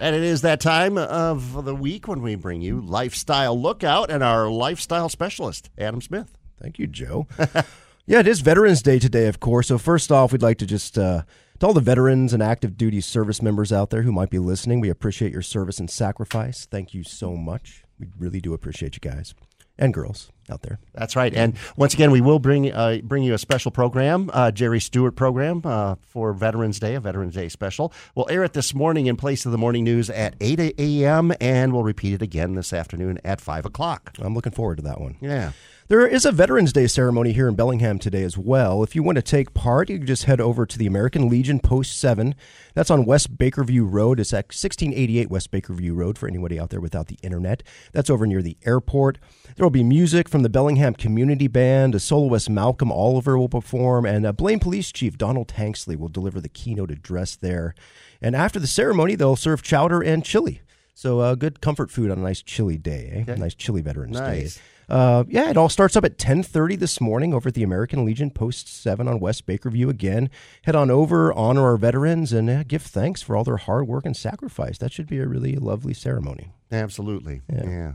And it is that time of the week when we bring you Lifestyle Lookout and our lifestyle specialist, Adam Smith. Thank you, Joe. yeah, it is Veterans Day today, of course. So, first off, we'd like to just, uh, to all the veterans and active duty service members out there who might be listening, we appreciate your service and sacrifice. Thank you so much. We really do appreciate you guys and girls out there. That's right. And once again, we will bring uh, bring you a special program, uh, Jerry Stewart program uh, for Veterans Day, a Veterans Day special. We'll air it this morning in place of the morning news at 8 a.m. and we'll repeat it again this afternoon at 5 o'clock. I'm looking forward to that one. Yeah. There is a Veterans Day ceremony here in Bellingham today as well. If you want to take part, you can just head over to the American Legion Post 7. That's on West Bakerview Road. It's at 1688 West Bakerview Road for anybody out there without the internet. That's over near the airport. There will be music from the Bellingham Community Band. A soloist Malcolm Oliver will perform, and a Blaine Police Chief Donald Tanksley will deliver the keynote address there. And after the ceremony, they'll serve chowder and chili. So, uh, good comfort food on a nice chilly day, eh? Okay. Nice chilly Veterans Nice. Day. Uh, yeah, it all starts up at 10:30 this morning over at the American Legion Post 7 on West Bakerview again. Head on over, honor our veterans, and uh, give thanks for all their hard work and sacrifice. That should be a really lovely ceremony. Absolutely. Yeah.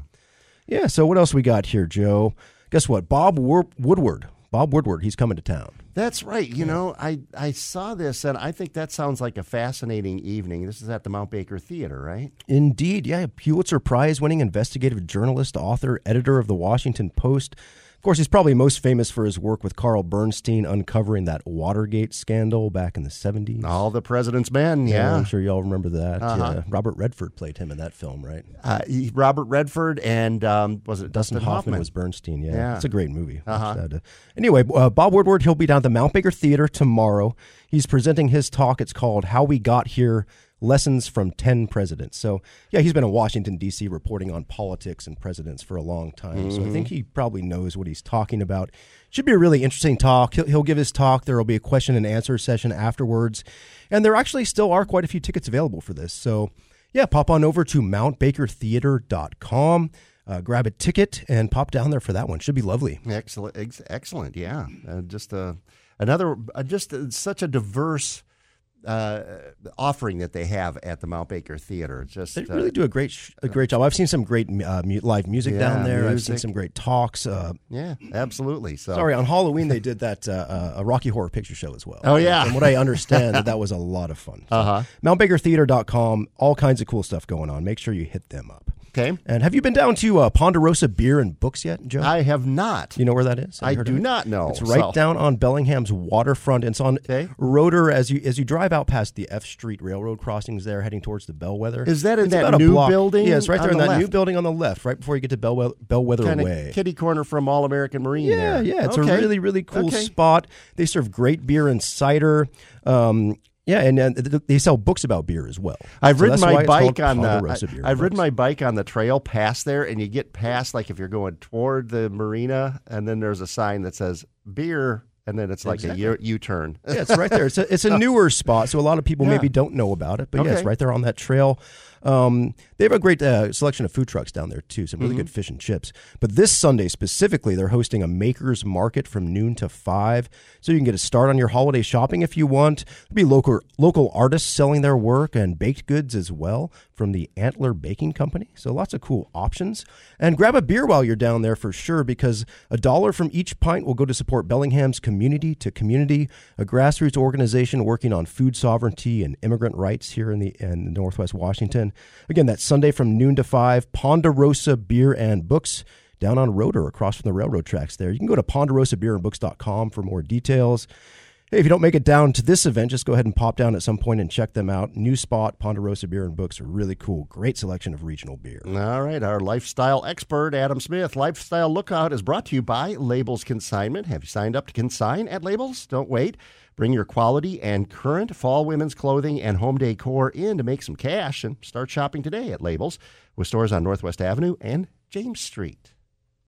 Yeah, so what else we got here, Joe? Guess what? Bob Woodward. Bob Woodward, he's coming to town. That's right. You know, I, I saw this and I think that sounds like a fascinating evening. This is at the Mount Baker Theater, right? Indeed, yeah, Pulitzer Prize winning investigative journalist, author, editor of the Washington Post. Of course, he's probably most famous for his work with Carl Bernstein uncovering that Watergate scandal back in the 70s. All the President's Men, Yeah, yeah. I'm sure y'all remember that. Uh-huh. Yeah. Robert Redford played him in that film, right? Uh, he- Robert Redford and um, was it Dustin, Dustin, Hoffman, was Bernstein. Yeah, Yeah. it's a great movie. Uh-huh. Uh, Anyway, uh, Bob Woodward, he'll be down at the Mount Baker Theater tomorrow. He's presenting his talk. It's called "How We Got Here: Lessons from Ten Presidents." So, yeah, he's been in Washington D.C. reporting on politics and presidents for a long time. So, I think he probably knows what he's talking about. Should be a really interesting talk. He'll, he'll give his talk. There will be a question and answer session afterwards, and there actually still are quite a few tickets available for this. So, yeah, pop on over to mountbakertheater.com. Uh, grab a ticket and pop down there for that one. Should be lovely. Excellent, ex- excellent. Yeah, uh, just uh, another, uh, just uh, such a diverse uh, offering that they have at the Mount Baker Theater. Just They uh, really do a great sh- a great job. I've seen some great uh, mu- live music down Yeah, there. I've seen some great talks. Uh, yeah, absolutely. So sorry, on Halloween they did that uh, uh, a Rocky Horror Picture Show as well. Oh, yeah. From what I understand, that, that was a lot of fun. So, Uh-huh. MountBakerTheater.com. All kinds of cool stuff going on. Make sure you hit them up. Okay, And have you been down to uh, Ponderosa Beer and Books yet, Joe? I have not. you know where that is? I do not know. It's right so- down on Bellingham's waterfront. It's on Okay. Roeder as you as you drive out past the F Street Railroad crossings there, heading towards the Bellwether. Is that in It's that new building Yeah, it's right there in the that new building on the left, right before you get to Bellwe- Bellwether Kind Way. kitty corner from All American Marine. Yeah, there. yeah, it's Okay. a really, really cool Okay. spot. They serve great beer and cider. Um, yeah, and, uh, they sell books about beer as well. I've So ridden my bike on the. I, have ridden my bike on the trail past there, and you get past like if you're going toward the marina, and then there's a sign that says beer, and then it's like Exactly. a U- U-turn. Yeah, it's right there. It's a, it's a newer spot, so a lot of people Yeah. maybe don't know about it. But yeah, it's right there on that trail. Um, they have a great uh, selection of food trucks down there too. Some really Mm-hmm. good fish and chips. But this Sunday specifically, they're hosting a makers market from noon to five, so you can get a start on your holiday shopping if you want. There'll be local local artists selling their work and baked goods as well from the Antler Baking Company. So lots of cool options. And grab a beer while you're down there for sure, because a dollar from each pint will go to support Bellingham's Community to Community, a grassroots organization working on food sovereignty and immigrant rights here in the in Northwest Washington. Again, that's Sunday from noon to five. Ponderosa Beer and Books down on Roeder across from the railroad tracks. There, you can go to ponderosabeerandbooks.com for more details. Hey, if you don't make it down to this event, just go ahead and pop down at some point and check them out. New spot, Ponderosa Beer and Books are really cool. Great selection of regional beer. All right, our lifestyle expert, Adam Smith. Lifestyle Lookout is brought to you by Labels Consignment. Have you signed up to consign at Labels? Don't wait. Bring your quality and current fall women's clothing and home decor in to make some cash and start shopping today at Labels with stores on Northwest Avenue and James Street.